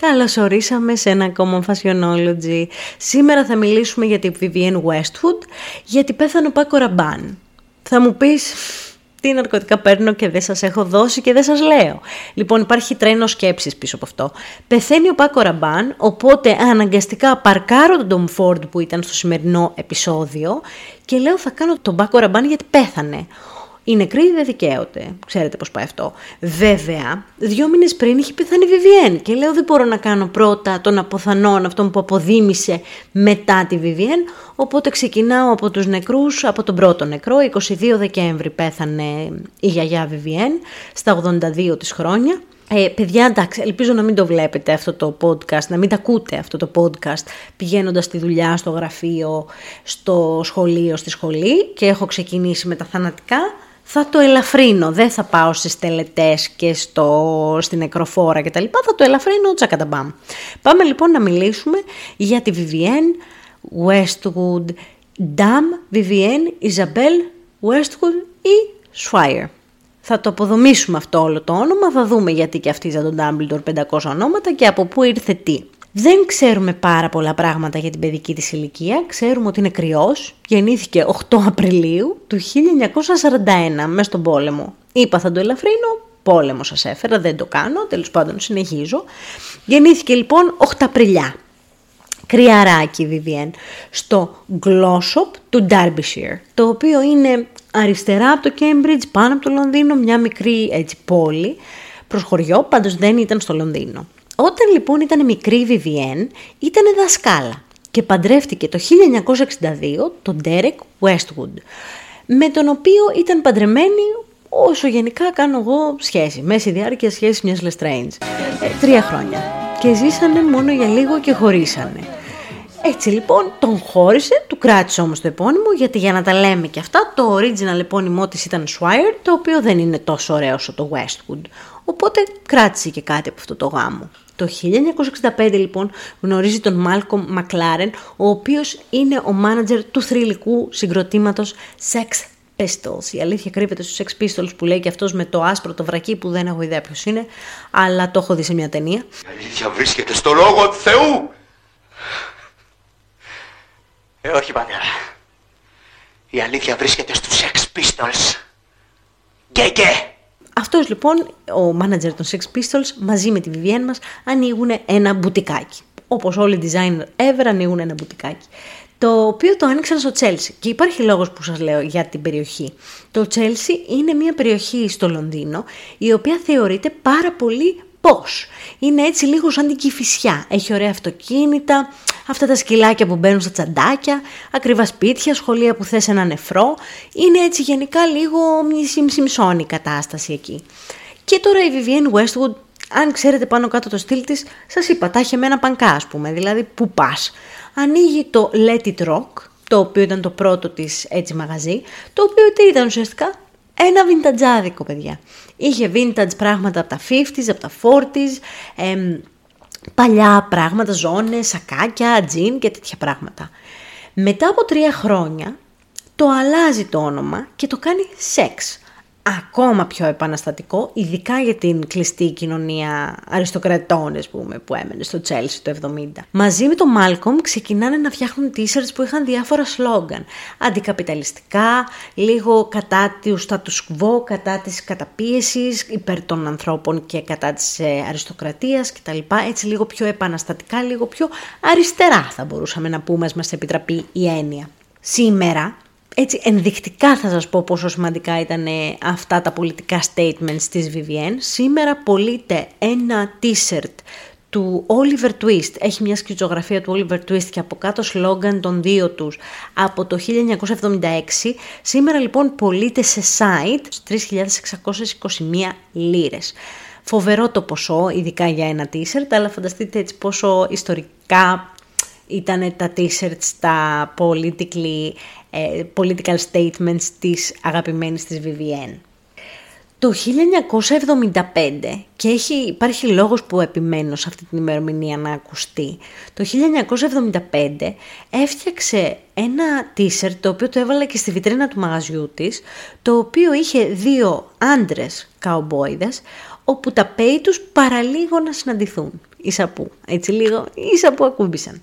Καλώς ορίσαμε σε ένα ακόμα Fashionology. Σήμερα θα μιλήσουμε για την Vivienne Westwood, γιατί πέθανε ο Πάκο Ραμπάν. Θα μου πεις, τι ναρκωτικά παίρνω και δεν σας έχω δώσει και δεν σας λέω. Λοιπόν υπάρχει τρένο σκέψης πίσω από αυτό. Πεθαίνει ο Πάκο Ραμπάν, οπότε αναγκαστικά παρκάρω τον Tom Ford που ήταν στο σημερινό επεισόδιο και λέω θα κάνω τον Πάκο Ραμπάν γιατί πέθανε. Ο νεκρός δεδικαίωται. Ξέρετε πώς πάει αυτό. Βέβαια, δύο μήνες πριν είχε πεθάνει η Βιβιέν και λέω δεν μπορώ να κάνω πρώτα τον αποθανόν, αυτόν που αποδίμησε μετά τη Βιβιέν, οπότε ξεκινάω από τους νεκρούς, από τον πρώτο νεκρό, 22 Δεκέμβρη πέθανε η γιαγιά Βιβιέν, στα 82 της χρόνια. Ε, παιδιά, εντάξει, ελπίζω να μην το βλέπετε αυτό το podcast, να μην τα ακούτε αυτό το podcast πηγαίνοντας στη δουλειά, στο γραφείο, στο σχολείο, στη σχολή και έχω ξεκινήσει με τα θανατικά θα το ελαφρύνω. Δεν θα πάω στις τελετές και στο, στην νεκροφόρα κτλ. Θα το ελαφρύνω τσακαταμπάμ. Πάμε λοιπόν να μιλήσουμε για τη Vivienne Westwood, Dame Vivienne Isabel Westwood ή Swire. Θα το αποδομήσουμε αυτό όλο το όνομα, θα δούμε γιατί και αυτή ήταν τον Dumbledore 500 ονόματα και από πού ήρθε τι. Δεν ξέρουμε πάρα πολλά πράγματα για την παιδική της ηλικία. Ξέρουμε ότι είναι κρυός. Γεννήθηκε 8 Απριλίου του 1941 μέσα στον πόλεμο. Είπα θα το ελαφρύνω, πόλεμο σας έφερα, δεν το κάνω, τέλος πάντων συνεχίζω. Γεννήθηκε λοιπόν 8 Απριλιά. Κρυαράκι Βιβιέν, στο Glossop του Derbyshire, το οποίο είναι αριστερά από το Cambridge, πάνω από το Λονδίνο, μια μικρή έτσι, πόλη, προς χωριό, πάντως δεν ήταν στο Λονδίνο. Όταν λοιπόν ήταν μικρή η Βιβιέν, ήταν δασκάλα και παντρεύτηκε το 1962 τον Derek Westwood, με τον οποίο ήταν παντρεμένη όσο γενικά κάνω εγώ σχέση, μέση διάρκεια σχέσης μιας Lestrange. Ε, τρία χρόνια. Και ζήσανε μόνο για λίγο και χωρίσανε. Έτσι λοιπόν τον χώρισε, του κράτησε όμως το επώνυμο γιατί για να τα λέμε και αυτά το original επώνυμό της ήταν Swire το οποίο δεν είναι τόσο ωραίο όσο το Westwood. Οπότε κράτησε και κάτι από αυτό το γάμο. Το 1965 λοιπόν γνωρίζει τον Μάλκομ Μακλάρεν, ο οποίος είναι ο μάνατζερ του θρηλυκού συγκροτήματος Sex Pistols. Η αλήθεια κρύβεται στους Sex Pistols που λέει και αυτός με το άσπρο το βρακί που δεν έχω ιδέα ποιος είναι, αλλά το έχω δει σε μια ταινία. Η αλήθεια βρίσκεται στο λόγο του Θεού. Ε, όχι πατέρα. Η αλήθεια βρίσκεται στους Sex Pistols. Γκέγκε. Αυτός λοιπόν, ο manager των Sex Pistols, μαζί με τη Vivienne μας, ανοίγουν ένα μπουτικάκι. Όπως όλοι οι designer ever ανοίγουν ένα μπουτικάκι. Το οποίο το άνοιξαν στο Chelsea. Και υπάρχει λόγος που σας λέω για την περιοχή. Το Chelsea είναι μια περιοχή στο Λονδίνο, η οποία θεωρείται πάρα πολύ πώς. Είναι έτσι λίγο σαν την Κηφισιά. Έχει ωραία αυτοκίνητα, αυτά τα σκυλάκια που μπαίνουν στα τσαντάκια, ακριβά σπίτια, σχολεία που θες ένα νεφρό. Είναι έτσι γενικά λίγο η κατάσταση εκεί. Και τώρα η Vivienne Westwood, αν ξέρετε πάνω κάτω το στυλ της, σας είπα, τα έχει με ένα πανκά ας πούμε, δηλαδή που πας. Ανοίγει το Let It Rock, το οποίο ήταν το πρώτο της έτσι μαγαζί, το οποίο τι ήταν ουσιαστικά; Ένα βιντατζάδικο παιδιά. Είχε vintage πράγματα από τα 50s, από τα 40s, εμ, παλιά πράγματα, ζώνες, σακάκια, τζιν και τέτοια πράγματα. Μετά από τρία χρόνια το αλλάζει το όνομα και το κάνει Sex ακόμα πιο επαναστατικό, ειδικά για την κλειστή κοινωνία αριστοκρατών, πούμε, που έμενε στο Τσέλσι το 70. Μαζί με τον Μάλκομ ξεκινάνε να φτιάχνουν t-shirts που είχαν διάφορα σλόγκαν. Αντικαπιταλιστικά, λίγο κατά του status quo, κατά της καταπίεσης, υπέρ των ανθρώπων και κατά της ε, αριστοκρατίας κτλ. Έτσι λίγο πιο επαναστατικά, λίγο πιο αριστερά θα μπορούσαμε να πούμε, μας επιτραπεί η έννοια. Σήμερα έτσι ενδεικτικά θα σας πω πόσο σημαντικά ήταν αυτά τα πολιτικά statements της Vivienne. Σήμερα πωλείται ένα t-shirt του Oliver Twist. Έχει μια σκιτσογραφία του Oliver Twist και από κάτω σλόγκαν των δύο τους από το 1976. Σήμερα λοιπόν πωλείται σε site 3.621 λίρες. Φοβερό το ποσό, ειδικά για ένα t-shirt, αλλά φανταστείτε έτσι πόσο ιστορικά ήταν τα t-shirts, τα politically, ε, political statements της αγαπημένης της Vivienne. Το 1975, και έχει, υπάρχει λόγος που επιμένω σε αυτή την ημερομηνία να ακουστεί, το 1975 έφτιαξε ένα t-shirt το οποίο το έβαλα και στη βιτρίνα του μαγαζιού της, το οποίο είχε δύο άντρες καουμπόιδες, όπου τα πέη τους παραλίγο να συναντηθούν. Ίσα που, έτσι λίγο, ίσα που ακούμπησαν.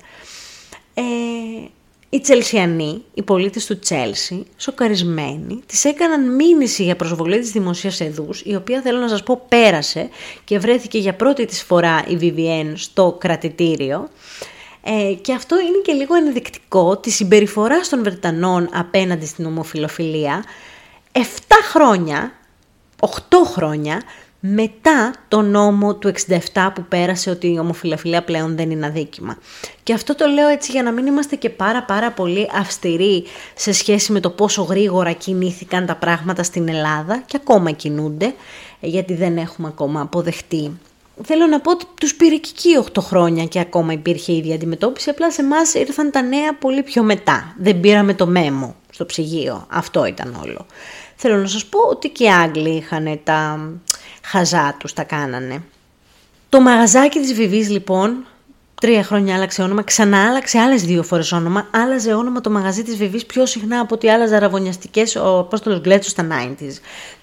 Ε, οι Τσελσιανοί, οι πολίτες του Τσέλσι, σοκαρισμένοι, τις έκαναν μήνυση για προσβολή της δημοσίας εδούς, η οποία θέλω να σας πω πέρασε και βρέθηκε για πρώτη της φορά η VVN στο κρατητήριο. Ε, και αυτό είναι και λίγο ενδεικτικό της συμπεριφορά των Βρετανών απέναντι στην ομοφιλοφιλία. 7 χρόνια, 8 χρόνια μετά το νόμο του 67 που πέρασε ότι η ομοφιλοφιλία πλέον δεν είναι αδίκημα. Και αυτό το λέω έτσι για να μην είμαστε και πάρα πάρα πολύ αυστηροί σε σχέση με το πόσο γρήγορα κινήθηκαν τα πράγματα στην Ελλάδα και ακόμα κινούνται γιατί δεν έχουμε ακόμα αποδεχτεί. Θέλω να πω ότι τους πήρε και εκεί 8 χρόνια και ακόμα υπήρχε η ίδια αντιμετώπιση, απλά σε εμάς ήρθαν τα νέα πολύ πιο μετά. Δεν πήραμε το μέμο στο ψυγείο, αυτό ήταν όλο. Θέλω να σας πω ότι και οι Άγγλοι είχαν τα χαζά τους, τα κάνανε. Το μαγαζάκι της Βιβής λοιπόν Τρία χρόνια άλλαξε όνομα, ξανά άλλαξε άλλες δύο φορές όνομα. Άλλαζε όνομα το μαγαζί της Βιβή πιο συχνά από ότι άλλαζε αραβωνιαστικές ο Απόστολος Γκλέτσος στα 90s.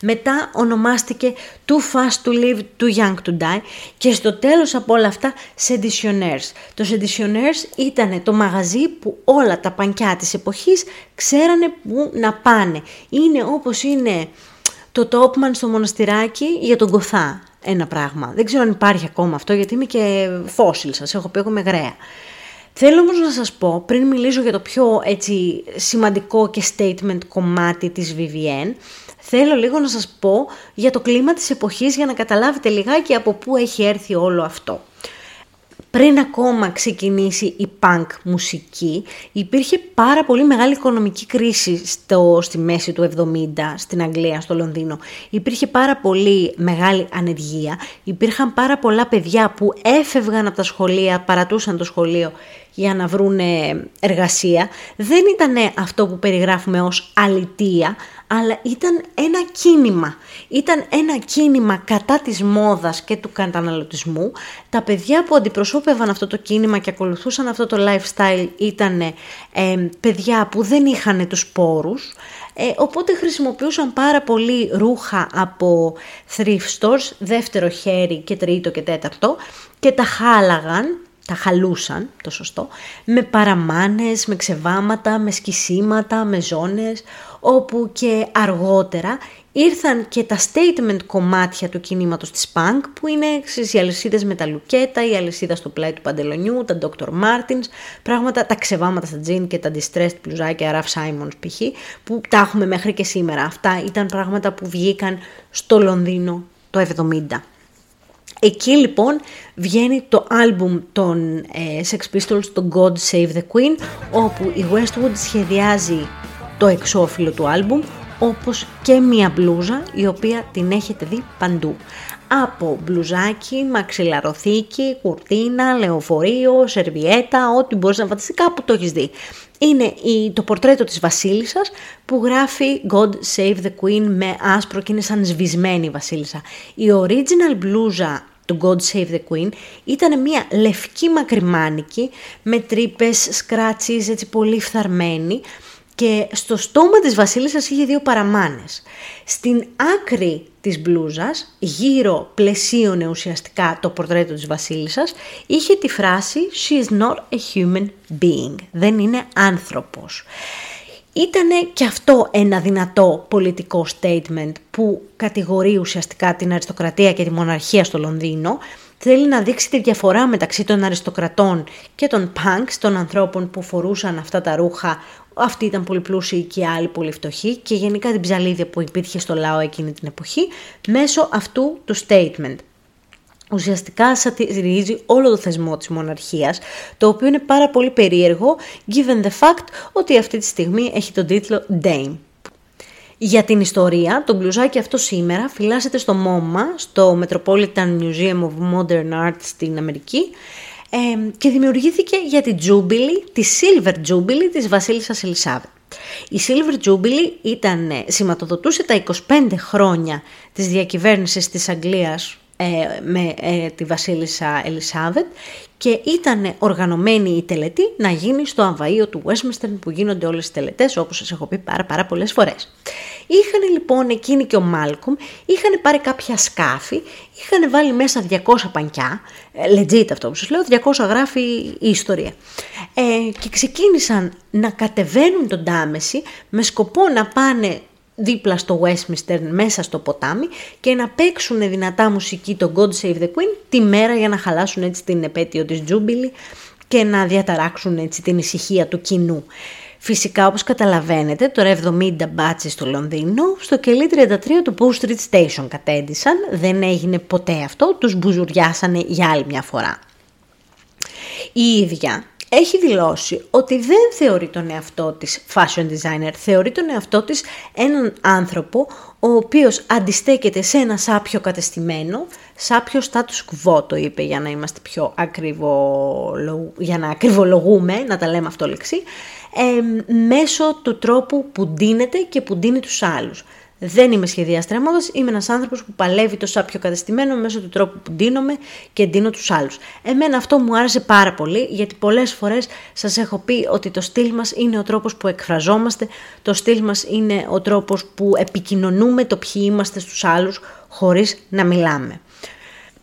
Μετά ονομάστηκε Too Fast to Live, Too Young to Die και στο τέλος από όλα αυτά Seditionaires. Το Seditionaires ήταν το μαγαζί που όλα τα πανκιά της εποχής ξέρανε που να πάνε. Είναι όπως είναι το Topman στο μοναστηράκι για τον Κοθά ένα πράγμα. Δεν ξέρω αν υπάρχει ακόμα αυτό γιατί είμαι και φόσιλ σας, έχω πει εγώ με γραία. Θέλω όμως να σας πω, πριν μιλήσω για το πιο έτσι, σημαντικό και statement κομμάτι της VVN, θέλω λίγο να σας πω για το κλίμα της εποχής για να καταλάβετε λιγάκι από πού έχει έρθει όλο αυτό πριν ακόμα ξεκινήσει η punk μουσική, υπήρχε πάρα πολύ μεγάλη οικονομική κρίση στο, στη μέση του 70 στην Αγγλία, στο Λονδίνο. Υπήρχε πάρα πολύ μεγάλη ανεργία, υπήρχαν πάρα πολλά παιδιά που έφευγαν από τα σχολεία, παρατούσαν το σχολείο για να βρουν εργασία. Δεν ήταν αυτό που περιγράφουμε ως αλητία, αλλά ήταν ένα κίνημα. Ήταν ένα κίνημα κατά της μόδας και του καταναλωτισμού. Τα παιδιά που αντιπροσώπευαν αυτό το κίνημα και ακολουθούσαν αυτό το lifestyle ήταν ε, παιδιά που δεν είχαν τους πόρους, ε, οπότε χρησιμοποιούσαν πάρα πολύ ρούχα από thrift stores, δεύτερο χέρι και τρίτο και τέταρτο και τα χάλαγαν τα χαλούσαν, το σωστό, με παραμάνες, με ξεβάματα, με σκισίματα, με ζώνες, όπου και αργότερα ήρθαν και τα statement κομμάτια του κινήματος της punk, που είναι οι αλυσίδες με τα λουκέτα, η αλυσίδα στο πλάι του παντελονιού, τα Dr. Martens, πράγματα, τα ξεβάματα στα τζιν και τα distressed πλουζάκια Ralph Simons π.χ., που τα έχουμε μέχρι και σήμερα. Αυτά ήταν πράγματα που βγήκαν στο Λονδίνο το 70. Εκεί λοιπόν βγαίνει το άλμπουμ των ε, Sex Pistols, το God Save the Queen, όπου η Westwood σχεδιάζει το εξώφυλλο του άλμπουμ, όπως και μία μπλούζα η οποία την έχετε δει παντού. Από μπλουζάκι, μαξιλαροθήκη, κουρτίνα, λεωφορείο, σερβιέτα, ό,τι μπορείς να φανταστείς κάπου το έχεις δει. Είναι η, το πορτρέτο της βασίλισσας που γράφει God Save the Queen με άσπρο και είναι σαν σβησμένη η βασίλισσα. Η original μπλούζα του God Save the Queen ήταν μια λευκή μακριμάνικη με τρύπες, σκράτσις, έτσι πολύ φθαρμένη και στο στόμα της βασίλισσας είχε δύο παραμάνες. Στην άκρη της μπλούζας, γύρω πλαισίωνε ουσιαστικά το πορτρέτο της βασίλισσας, είχε τη φράση «She is not a human being», δεν είναι άνθρωπος. Ήτανε και αυτό ένα δυνατό πολιτικό statement που κατηγορεί ουσιαστικά την αριστοκρατία και τη μοναρχία στο Λονδίνο. Θέλει να δείξει τη διαφορά μεταξύ των αριστοκρατών και των punks, των ανθρώπων που φορούσαν αυτά τα ρούχα. Αυτοί ήταν πολύ πλούσιοι και οι άλλοι πολύ φτωχοί και γενικά την ψαλίδια που υπήρχε στο λαό εκείνη την εποχή μέσω αυτού του statement ουσιαστικά σατυρίζει όλο το θεσμό της μοναρχίας, το οποίο είναι πάρα πολύ περίεργο, given the fact ότι αυτή τη στιγμή έχει τον τίτλο Dame. Για την ιστορία, το μπλουζάκι αυτό σήμερα φυλάσσεται στο MoMA, στο Metropolitan Museum of Modern Art στην Αμερική, και δημιουργήθηκε για τη Jubilee, τη Silver Jubilee της βασίλισσας Ελισάβετ. Η Silver Jubilee ήταν, σηματοδοτούσε τα 25 χρόνια της διακυβέρνησης της Αγγλίας ε, με ε, τη βασίλισσα Ελισάβετ και ήταν οργανωμένη η τελετή να γίνει στο αμβαείο του Westminster που γίνονται όλες οι τελετές όπως σας έχω πει πάρα πάρα πολλές φορές. Είχαν λοιπόν εκείνη και ο Μάλκομ, είχαν πάρει κάποια σκάφη, είχαν βάλει μέσα 200 πανκιά, legit αυτό που σας λέω, 200 γράφει η ιστορία. Ε, και ξεκίνησαν να κατεβαίνουν τον Τάμεση με σκοπό να πάνε δίπλα στο Westminster μέσα στο ποτάμι και να παίξουν δυνατά μουσική το God Save the Queen τη μέρα για να χαλάσουν έτσι την επέτειο της Jubilee και να διαταράξουν έτσι την ησυχία του κοινού. Φυσικά όπως καταλαβαίνετε τώρα 70 μπάτσες στο Λονδίνο στο κελί 33 του Post Street Station κατέντησαν, δεν έγινε ποτέ αυτό, τους μπουζουριάσανε για άλλη μια φορά. Η ίδια έχει δηλώσει ότι δεν θεωρεί τον εαυτό της fashion designer, θεωρεί τον εαυτό της έναν άνθρωπο ο οποίος αντιστέκεται σε ένα σάπιο κατεστημένο, σάπιο status quo το είπε για να είμαστε πιο ακριβο, για να ακριβολογούμε, να τα λέμε αυτό λεξί, ε, μέσω του τρόπου που ντύνεται και που ντύνει τους άλλους. Δεν είμαι σχεδιάστρια μόδα, είμαι ένας άνθρωπος που παλεύει το σάπιο κατεστημένο μέσω του τρόπου που ντύνομαι και ντύνω τους άλλους. Εμένα αυτό μου άρεσε πάρα πολύ, γιατί πολλές φορές σας έχω πει ότι το στυλ μας είναι ο τρόπος που εκφραζόμαστε, το στυλ μας είναι ο τρόπος που επικοινωνούμε το ποιοι είμαστε στους άλλους χωρίς να μιλάμε.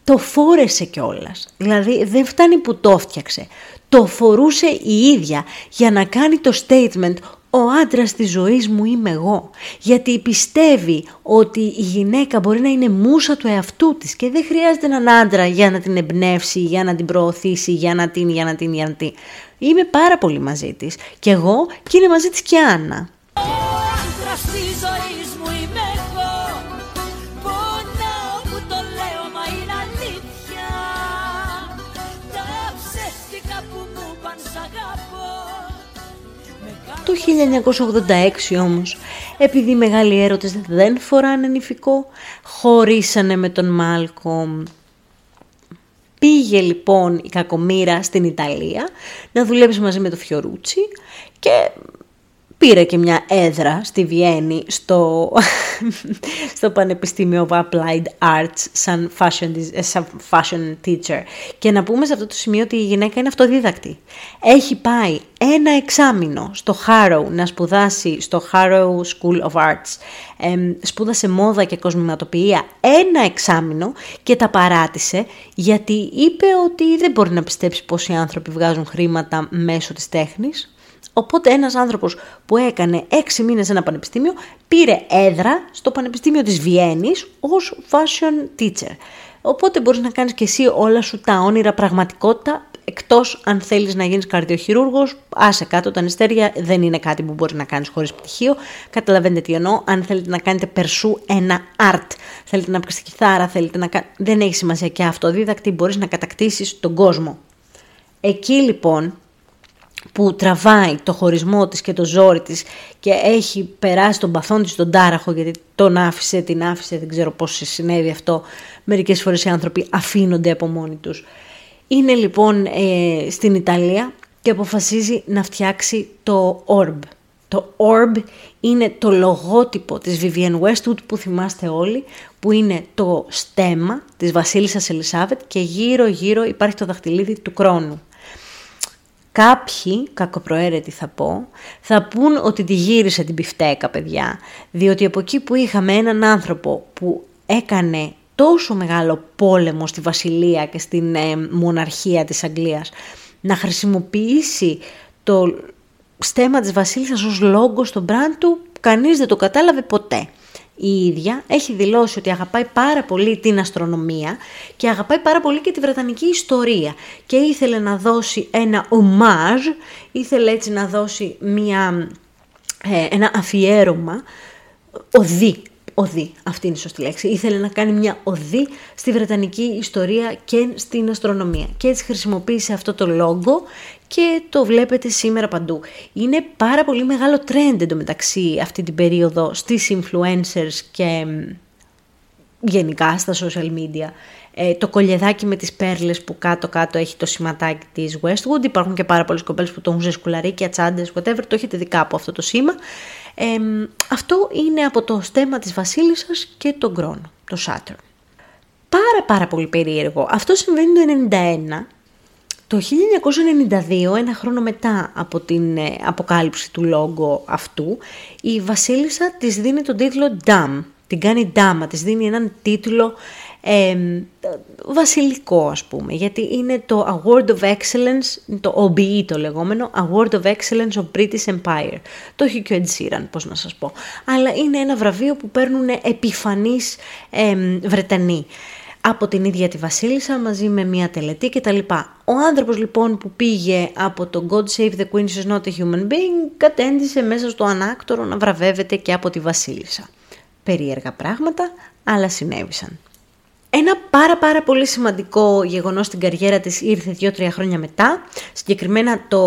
Το φόρεσε κιόλας. Δηλαδή δεν φτάνει που το φτιάξε. Το φορούσε η ίδια για να κάνει το statement ο άντρας της ζωής μου είμαι εγώ, γιατί πιστεύει ότι η γυναίκα μπορεί να είναι μουσα του εαυτού της και δεν χρειάζεται έναν άντρα για να την εμπνεύσει, για να την προωθήσει, για να την, για να την, για να την. Είμαι πάρα πολύ μαζί της και εγώ και είναι μαζί της και Άννα. Το 1986 όμως, επειδή οι μεγάλοι έρωτες δεν φοράνε νηφικό, χωρίσανε με τον Μάλκομ. Πήγε λοιπόν η κακομήρα στην Ιταλία να δουλέψει μαζί με το Φιωρούτσι και πήρε και μια έδρα στη Βιέννη στο, στο Πανεπιστήμιο of Applied Arts σαν fashion, σαν fashion teacher. Και να πούμε σε αυτό το σημείο ότι η γυναίκα είναι αυτοδίδακτη. Έχει πάει ένα εξάμεινο στο Harrow να σπουδάσει στο Harrow School of Arts. σπούδασε μόδα και κοσμηματοποιία ένα εξάμεινο και τα παράτησε γιατί είπε ότι δεν μπορεί να πιστέψει πως οι άνθρωποι βγάζουν χρήματα μέσω της τέχνης. Οπότε ένας άνθρωπος που έκανε έξι μήνες σε ένα πανεπιστήμιο πήρε έδρα στο Πανεπιστήμιο της Βιέννης ως fashion teacher. Οπότε μπορείς να κάνεις και εσύ όλα σου τα όνειρα πραγματικότητα εκτός αν θέλεις να γίνεις καρδιοχειρούργος, άσε κάτω τα νηστέρια, δεν είναι κάτι που μπορείς να κάνεις χωρίς πτυχίο. Καταλαβαίνετε τι εννοώ, αν θέλετε να κάνετε περσού ένα art, θέλετε να παίξετε κιθάρα, θέλετε να κάνετε... δεν έχει σημασία και αυτοδίδακτη, μπορείς να κατακτήσεις τον κόσμο. Εκεί λοιπόν που τραβάει το χωρισμό της και το ζόρι της και έχει περάσει τον παθόν της τον τάραχο γιατί τον άφησε, την άφησε, δεν ξέρω πώς συνέβη αυτό. Μερικές φορές οι άνθρωποι αφήνονται από μόνοι τους. Είναι λοιπόν ε, στην Ιταλία και αποφασίζει να φτιάξει το Orb. Το Orb είναι το λογότυπο της Vivienne Westwood που θυμάστε όλοι, που είναι το στέμα της βασίλισσας Ελισάβετ και γύρω γύρω υπάρχει το δαχτυλίδι του κρόνου. Κάποιοι, κακοπροαίρετοι θα πω, θα πούν ότι τη γύρισε την πιφτέκα, παιδιά. Διότι από εκεί που είχαμε έναν άνθρωπο που έκανε τόσο μεγάλο πόλεμο στη βασιλεία και στην ε, μοναρχία της Αγγλίας, να χρησιμοποιήσει το στέμα της βασίλισσας ως λόγο στον μπραντ του, κανείς δεν το κατάλαβε ποτέ η ίδια έχει δηλώσει ότι αγαπάει πάρα πολύ την αστρονομία και αγαπάει πάρα πολύ και τη βρετανική ιστορία. Και ήθελε να δώσει ένα ομάζ, ήθελε έτσι να δώσει μια, ε, ένα αφιέρωμα, οδή, οδή, αυτή είναι η σωστή λέξη, ήθελε να κάνει μια οδή στη βρετανική ιστορία και στην αστρονομία. Και έτσι χρησιμοποίησε αυτό το λόγο και το βλέπετε σήμερα παντού. Είναι πάρα πολύ μεγάλο trend εντωμεταξύ αυτή την περίοδο στις influencers και γενικά στα social media. Ε, το κολλιεδάκι με τις πέρλες που κάτω-κάτω έχει το σηματάκι της Westwood. Υπάρχουν και πάρα πολλές κοπέλες που το έχουν σε σκουλαρίκια, τσάντες, whatever. Το έχετε δει κάπου αυτό το σήμα. Ε, αυτό είναι από το στέμα της βασίλισσας και τον κρόνο, το Saturn. πάρα πάρα πολύ περίεργο. Αυτό συμβαίνει το 1991. Το 1992, ένα χρόνο μετά από την ε, αποκάλυψη του λόγου αυτού, η Βασίλισσα της δίνει τον τίτλο Dam. Την κάνει ντάμα, της δίνει έναν τίτλο βασιλικό ας πούμε, γιατί είναι το Award of Excellence, το OBE το λεγόμενο, Award of Excellence of British Empire. Το έχει και ο Ed Sheeran, πώς να σας πω. Αλλά είναι ένα βραβείο που παίρνουν επιφανείς ε, Βρετανοί από την ίδια τη Βασίλισσα μαζί με μια τελετή κτλ. Ο άνθρωπος λοιπόν που πήγε από το God Save the Queen is not a human being κατέντησε μέσα στο ανάκτορο να βραβεύεται και από τη Βασίλισσα. Περίεργα πράγματα, αλλά συνέβησαν. Ένα πάρα πάρα πολύ σημαντικό γεγονός στην καριέρα της ήρθε 2-3 χρόνια μετά, συγκεκριμένα το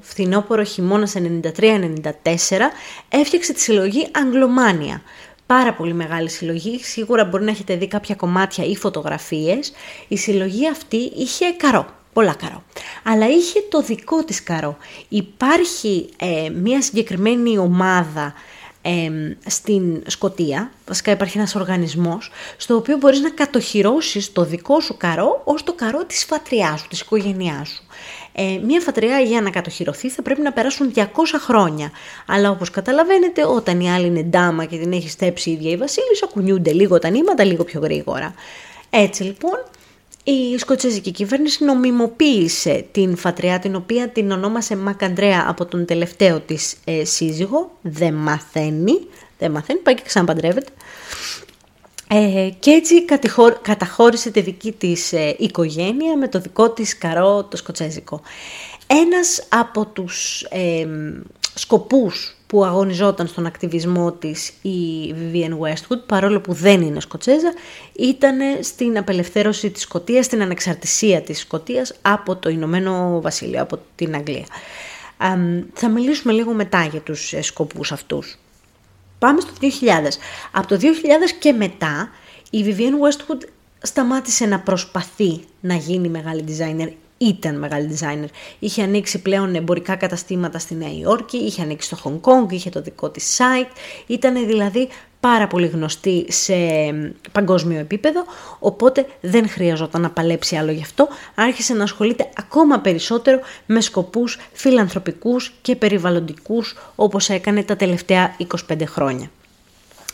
φθινόπωρο χειμώνας 93-94, έφτιαξε τη συλλογή Αγγλομάνια. Πάρα πολύ μεγάλη συλλογή, σίγουρα μπορεί να έχετε δει κάποια κομμάτια ή φωτογραφίες. Η συλλογή αυτή είχε καρό, πολλά καρό. Αλλά είχε το δικό της καρό. Υπάρχει ε, μια συγκεκριμένη ομάδα στην Σκοτία, βασικά υπάρχει ένας οργανισμός, στο οποίο μπορείς να κατοχυρώσεις το δικό σου καρό ως το καρό της φατριάς σου, της οικογένειάς σου. Ε, μία φατριά για να κατοχυρωθεί θα πρέπει να περάσουν 200 χρόνια. Αλλά όπως καταλαβαίνετε, όταν η άλλη είναι ντάμα και την έχει στέψει η ίδια η βασίλισσα, κουνιούνται λίγο τα νήματα, λίγο πιο γρήγορα. Έτσι λοιπόν, η σκοτσέζικη κυβέρνηση νομιμοποίησε την φατριά την οποία την ονόμασε Μακαντρέα από τον τελευταίο της ε, σύζυγο, δεν μαθαίνει, δεν μαθαίνει, πάει και ξαναπαντρεύεται. Ε, και έτσι καταχώρησε τη δική της ε, οικογένεια με το δικό της καρό το σκοτσέζικο. Ένας από τους ε, σκοπούς που αγωνιζόταν στον ακτιβισμό της η Vivienne Westwood, παρόλο που δεν είναι Σκοτσέζα, ήταν στην απελευθέρωση της Σκοτίας, στην ανεξαρτησία της Σκοτίας από το Ηνωμένο Βασίλειο, από την Αγγλία. θα μιλήσουμε λίγο μετά για τους ε, σκοπούς αυτούς. Πάμε στο 2000. Από το 2000 και μετά η Vivienne Westwood σταμάτησε να προσπαθεί να γίνει μεγάλη designer ήταν μεγάλη designer. Είχε ανοίξει πλέον εμπορικά καταστήματα στη Νέα Υόρκη, είχε ανοίξει στο Hong Kong, είχε το δικό της site, ήταν δηλαδή πάρα πολύ γνωστή σε παγκόσμιο επίπεδο, οπότε δεν χρειαζόταν να παλέψει άλλο γι' αυτό, άρχισε να ασχολείται ακόμα περισσότερο με σκοπούς φιλανθρωπικούς και περιβαλλοντικούς όπως έκανε τα τελευταία 25 χρόνια.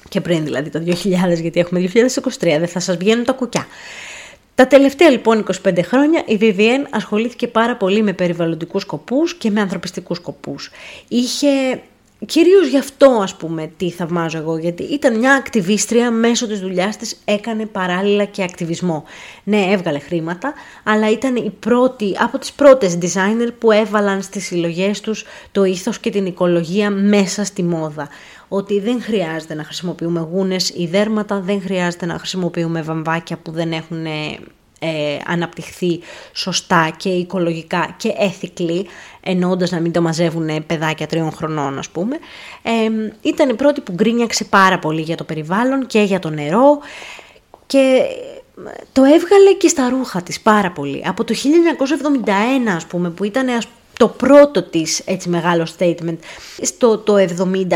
Και πριν δηλαδή το 2000, γιατί έχουμε 2023, δεν θα σας βγαίνουν τα κουκιά. Τα τελευταία λοιπόν 25 χρόνια η VVN ασχολήθηκε πάρα πολύ με περιβαλλοντικούς σκοπούς και με ανθρωπιστικούς σκοπούς. Είχε Κυρίως γι' αυτό ας πούμε τι θαυμάζω εγώ, γιατί ήταν μια ακτιβίστρια μέσω της δουλειάς της έκανε παράλληλα και ακτιβισμό. Ναι, έβγαλε χρήματα, αλλά ήταν η πρώτη, από τις πρώτες designer που έβαλαν στις συλλογές τους το ήθος και την οικολογία μέσα στη μόδα. Ότι δεν χρειάζεται να χρησιμοποιούμε γούνες ή δέρματα, δεν χρειάζεται να χρησιμοποιούμε βαμβάκια που δεν έχουν ε, αναπτυχθεί σωστά και οικολογικά και ethically, εννοώντας να μην το μαζεύουν παιδάκια τριών χρονών ας πούμε, ε, ήταν η πρώτη που γκρίνιαξε πάρα πολύ για το περιβάλλον και για το νερό και το έβγαλε και στα ρούχα της πάρα πολύ. Από το 1971 ας πούμε που ήταν ας το πρώτο της έτσι μεγάλο statement. Στο το 70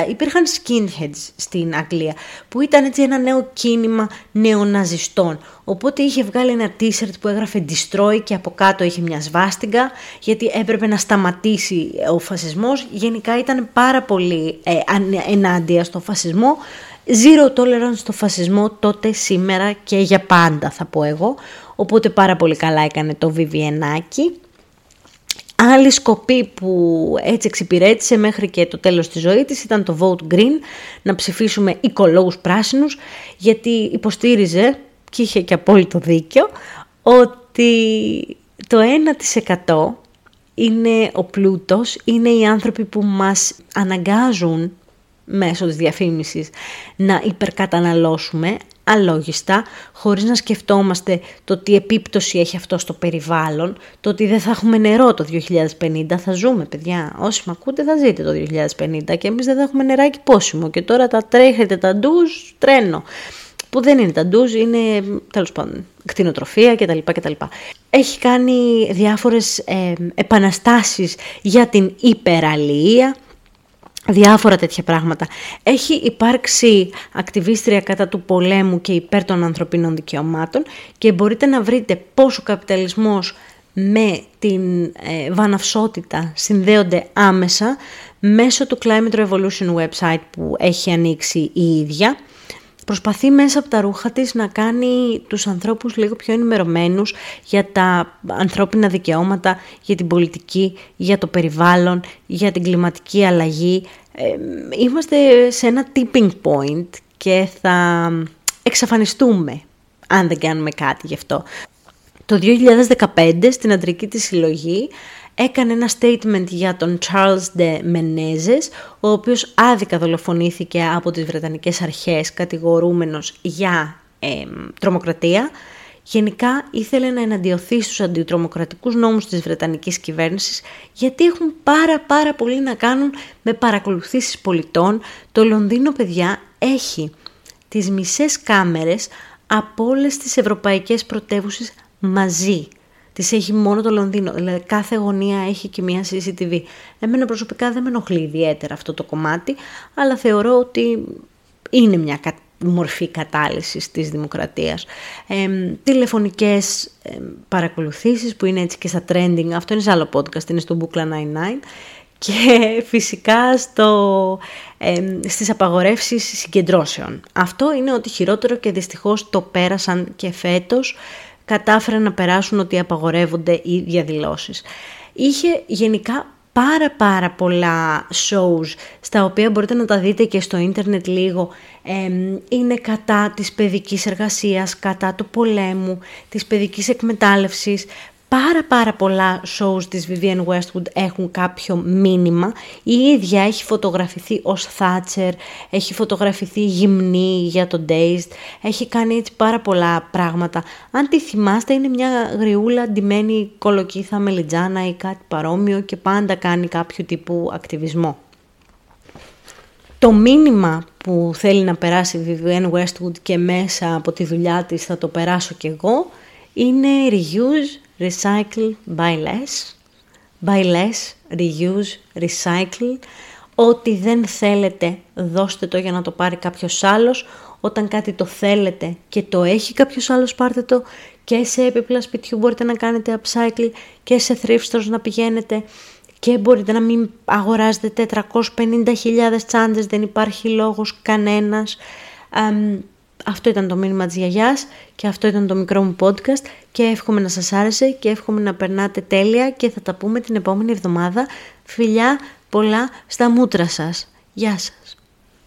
υπήρχαν skinheads στην Αγγλία που ήταν έτσι ένα νέο κίνημα νεοναζιστών. Οπότε είχε βγάλει ένα t-shirt που έγραφε destroy και από κάτω είχε μια σβάστιγκα γιατί έπρεπε να σταματήσει ο φασισμός. Γενικά ήταν πάρα πολύ ε, ενάντια στο φασισμό. Zero tolerance στο φασισμό τότε σήμερα και για πάντα θα πω εγώ. Οπότε πάρα πολύ καλά έκανε το Βιβιενάκι Άλλη σκοπή που έτσι εξυπηρέτησε μέχρι και το τέλος της ζωής της ήταν το Vote Green, να ψηφίσουμε οικολόγους πράσινους, γιατί υποστήριζε, και είχε και απόλυτο δίκιο, ότι το 1% είναι ο πλούτος, είναι οι άνθρωποι που μας αναγκάζουν μέσω της διαφήμισης να υπερκαταναλώσουμε αλόγιστα, χωρίς να σκεφτόμαστε το τι επίπτωση έχει αυτό στο περιβάλλον, το ότι δεν θα έχουμε νερό το 2050, θα ζούμε παιδιά. Όσοι με ακούτε θα ζείτε το 2050 και εμείς δεν θα έχουμε νεράκι πόσιμο και τώρα τα τρέχετε τα ντουζ τρένο. Που δεν είναι τα ντουζ, είναι τέλος πάντων κτηνοτροφία κτλ. κτλ. Έχει κάνει διάφορες ε, επαναστάσεις για την υπεραλία, διάφορα τέτοια πράγματα. Έχει υπάρξει ακτιβίστρια κατά του πολέμου και υπέρ των ανθρωπίνων δικαιωμάτων και μπορείτε να βρείτε πόσο ο καπιταλισμός με την ε, βαναυσότητα συνδέονται άμεσα μέσω του Climate Revolution website που έχει ανοίξει η ίδια. Προσπαθεί μέσα από τα ρούχα της να κάνει τους ανθρώπους λίγο πιο ενημερωμένους για τα ανθρώπινα δικαιώματα, για την πολιτική, για το περιβάλλον, για την κλιματική αλλαγή. Ε, είμαστε σε ένα tipping point και θα εξαφανιστούμε αν δεν κάνουμε κάτι γι' αυτό. Το 2015 στην αντρική της συλλογή έκανε ένα statement για τον Charles de Menezes, ο οποίος άδικα δολοφονήθηκε από τις Βρετανικές αρχές κατηγορούμενος για τρομοκρατία. Γενικά ήθελε να εναντιωθεί στους αντιτρομοκρατικούς νόμους της Βρετανικής κυβέρνησης γιατί έχουν πάρα πάρα πολύ να κάνουν με παρακολουθήσεις πολιτών. Το Λονδίνο, παιδιά, έχει τις μισές κάμερες από όλες τις ευρωπαϊκές πρωτεύουσες μαζί. Τη έχει μόνο το Λονδίνο. Δηλαδή κάθε γωνία έχει και μία CCTV. Εμένα προσωπικά δεν με ενοχλεί ιδιαίτερα αυτό το κομμάτι, αλλά θεωρώ ότι είναι μια μορφή κατάλυσης της δημοκρατίας. Ε, τηλεφωνικές ε, παρακολουθήσεις που είναι έτσι και στα trending, αυτό είναι σε άλλο podcast, είναι στο Bookla 99 και φυσικά στο, ε, στις απαγορεύσεις συγκεντρώσεων. Αυτό είναι ότι χειρότερο και δυστυχώς το πέρασαν και φέτος κατάφεραν να περάσουν ότι απαγορεύονται οι διαδηλώσεις. Είχε γενικά πάρα πάρα πολλά shows στα οποία μπορείτε να τα δείτε και στο ίντερνετ λίγο είναι κατά της παιδικής εργασίας, κατά του πολέμου, της παιδικής εκμετάλλευσης πάρα πάρα πολλά shows της Vivienne Westwood έχουν κάποιο μήνυμα. Η ίδια έχει φωτογραφηθεί ως Thatcher, έχει φωτογραφηθεί γυμνή για το Dazed, έχει κάνει έτσι πάρα πολλά πράγματα. Αν τη θυμάστε είναι μια γριούλα ντυμένη κολοκύθα μελιτζάνα ή κάτι παρόμοιο και πάντα κάνει κάποιο τύπου ακτιβισμό. Το μήνυμα που θέλει να περάσει η Vivienne Westwood και μέσα από τη δουλειά της θα το περάσω κι εγώ είναι reuse, recycle, buy less. Buy less, reuse, recycle. Ό,τι δεν θέλετε δώστε το για να το πάρει κάποιος άλλος. Όταν κάτι το θέλετε και το έχει κάποιος άλλος πάρτε το και σε έπιπλα σπιτιού μπορείτε να κάνετε upcycle και σε thrift stores να πηγαίνετε και μπορείτε να μην αγοράζετε 450.000 τσάντες, δεν υπάρχει λόγος κανένας. Αυτό ήταν το μήνυμα της γιαγιάς και αυτό ήταν το μικρό μου podcast και εύχομαι να σας άρεσε και εύχομαι να περνάτε τέλεια και θα τα πούμε την επόμενη εβδομάδα. Φιλιά πολλά στα μούτρα σας. Γεια σας.